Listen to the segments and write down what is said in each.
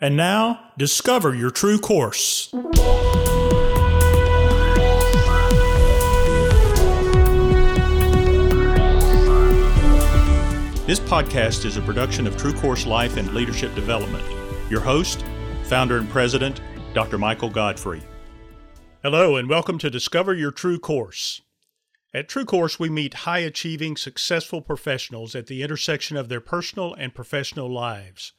And now, discover your true course. This podcast is a production of True Course Life and Leadership Development. Your host, founder and president, Dr. Michael Godfrey. Hello, and welcome to Discover Your True Course. At True Course, we meet high achieving, successful professionals at the intersection of their personal and professional lives.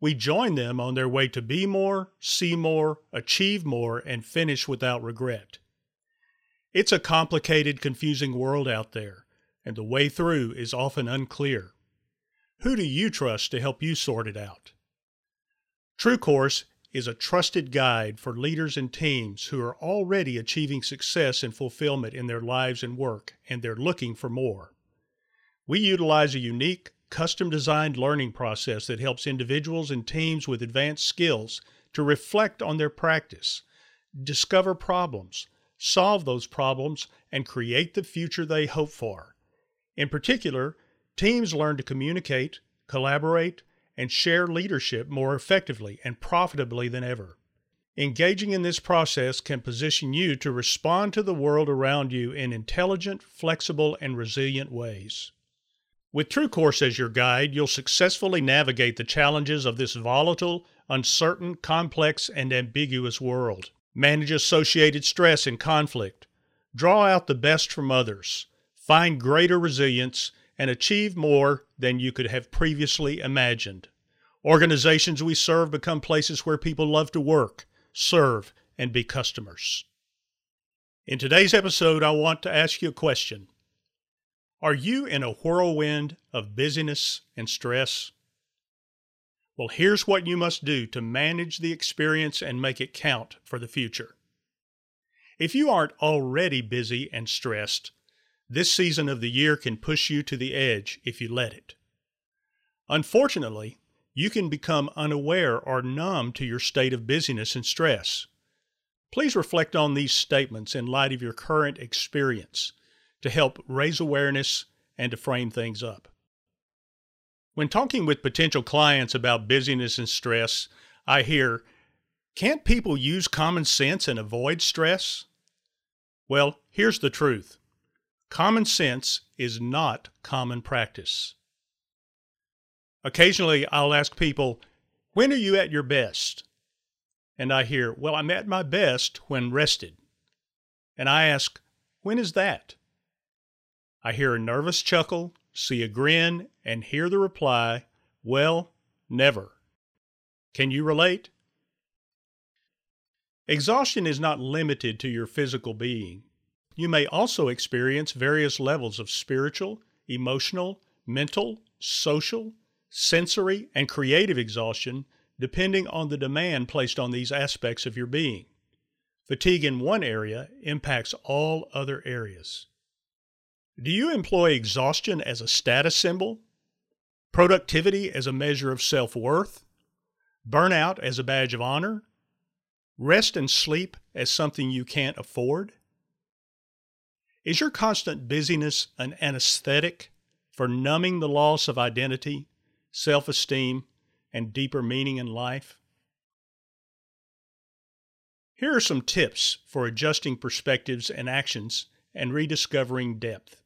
We join them on their way to be more, see more, achieve more, and finish without regret. It's a complicated, confusing world out there, and the way through is often unclear. Who do you trust to help you sort it out? True Course is a trusted guide for leaders and teams who are already achieving success and fulfillment in their lives and work, and they're looking for more. We utilize a unique, custom designed learning process that helps individuals and teams with advanced skills to reflect on their practice, discover problems, solve those problems, and create the future they hope for. In particular, Teams learn to communicate, collaborate, and share leadership more effectively and profitably than ever. Engaging in this process can position you to respond to the world around you in intelligent, flexible, and resilient ways. With True Course as your guide, you'll successfully navigate the challenges of this volatile, uncertain, complex, and ambiguous world. Manage associated stress and conflict. Draw out the best from others. Find greater resilience and achieve more than you could have previously imagined. Organizations we serve become places where people love to work, serve, and be customers. In today's episode, I want to ask you a question Are you in a whirlwind of busyness and stress? Well, here's what you must do to manage the experience and make it count for the future. If you aren't already busy and stressed, this season of the year can push you to the edge if you let it. Unfortunately, you can become unaware or numb to your state of busyness and stress. Please reflect on these statements in light of your current experience to help raise awareness and to frame things up. When talking with potential clients about busyness and stress, I hear, can't people use common sense and avoid stress? Well, here's the truth Common sense is not common practice. Occasionally, I'll ask people, When are you at your best? And I hear, Well, I'm at my best when rested. And I ask, When is that? I hear a nervous chuckle, see a grin, and hear the reply, Well, never. Can you relate? Exhaustion is not limited to your physical being. You may also experience various levels of spiritual, emotional, mental, social, sensory, and creative exhaustion depending on the demand placed on these aspects of your being. Fatigue in one area impacts all other areas. Do you employ exhaustion as a status symbol? Productivity as a measure of self worth? Burnout as a badge of honor? Rest and sleep as something you can't afford? Is your constant busyness an anesthetic for numbing the loss of identity, self esteem, and deeper meaning in life? Here are some tips for adjusting perspectives and actions and rediscovering depth.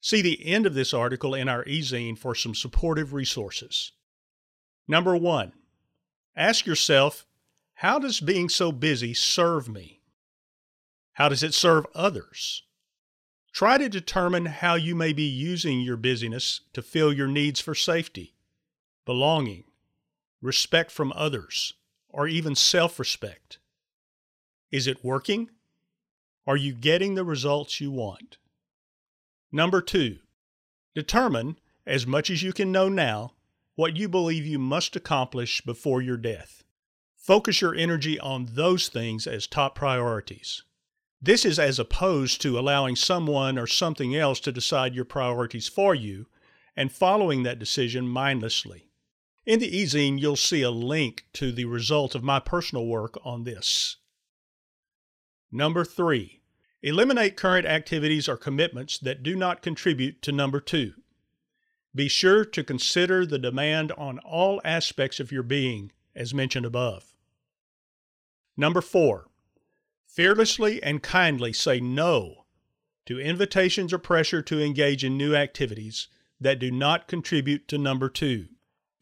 See the end of this article in our e-zine for some supportive resources. Number one, ask yourself, how does being so busy serve me? How does it serve others? Try to determine how you may be using your busyness to fill your needs for safety, belonging, respect from others, or even self respect. Is it working? Are you getting the results you want? Number two, determine, as much as you can know now, what you believe you must accomplish before your death. Focus your energy on those things as top priorities. This is as opposed to allowing someone or something else to decide your priorities for you and following that decision mindlessly. In the e-zine, you'll see a link to the result of my personal work on this. Number three, eliminate current activities or commitments that do not contribute to number two. Be sure to consider the demand on all aspects of your being, as mentioned above. Number four, fearlessly and kindly say no to invitations or pressure to engage in new activities that do not contribute to number two.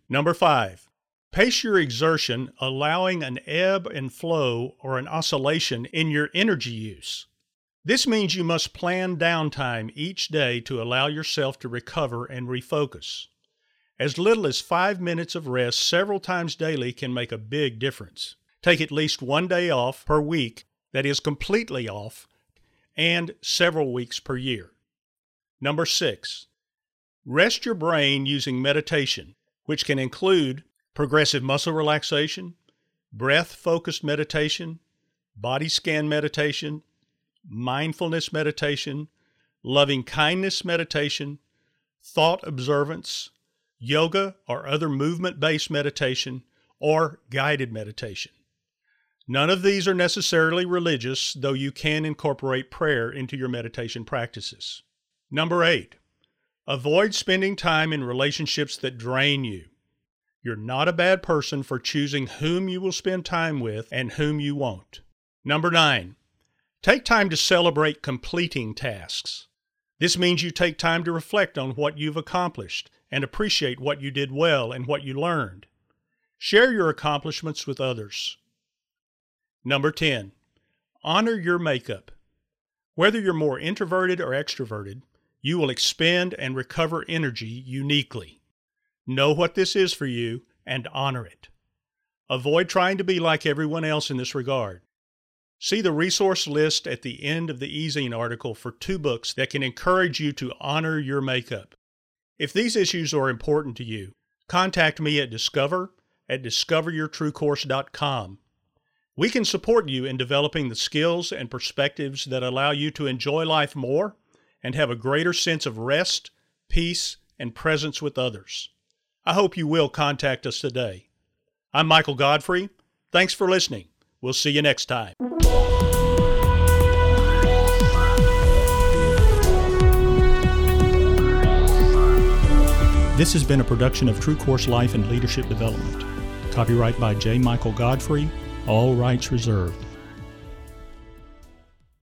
Number five, pace your exertion, allowing an ebb and flow or an oscillation in your energy use. This means you must plan downtime each day to allow yourself to recover and refocus. As little as five minutes of rest several times daily can make a big difference. Take at least one day off per week that is completely off, and several weeks per year. Number six, rest your brain using meditation, which can include progressive muscle relaxation, breath focused meditation, body scan meditation, mindfulness meditation, loving kindness meditation, thought observance, yoga or other movement based meditation, or guided meditation. None of these are necessarily religious, though you can incorporate prayer into your meditation practices. Number eight, avoid spending time in relationships that drain you. You're not a bad person for choosing whom you will spend time with and whom you won't. Number nine, take time to celebrate completing tasks. This means you take time to reflect on what you've accomplished and appreciate what you did well and what you learned. Share your accomplishments with others. Number 10, honor your makeup. Whether you're more introverted or extroverted, you will expend and recover energy uniquely. Know what this is for you and honor it. Avoid trying to be like everyone else in this regard. See the resource list at the end of the ezine article for two books that can encourage you to honor your makeup. If these issues are important to you, contact me at discover at discoveryourtruecourse.com. We can support you in developing the skills and perspectives that allow you to enjoy life more and have a greater sense of rest, peace, and presence with others. I hope you will contact us today. I'm Michael Godfrey. Thanks for listening. We'll see you next time. This has been a production of True Course Life and Leadership Development. Copyright by J. Michael Godfrey, all rights reserved.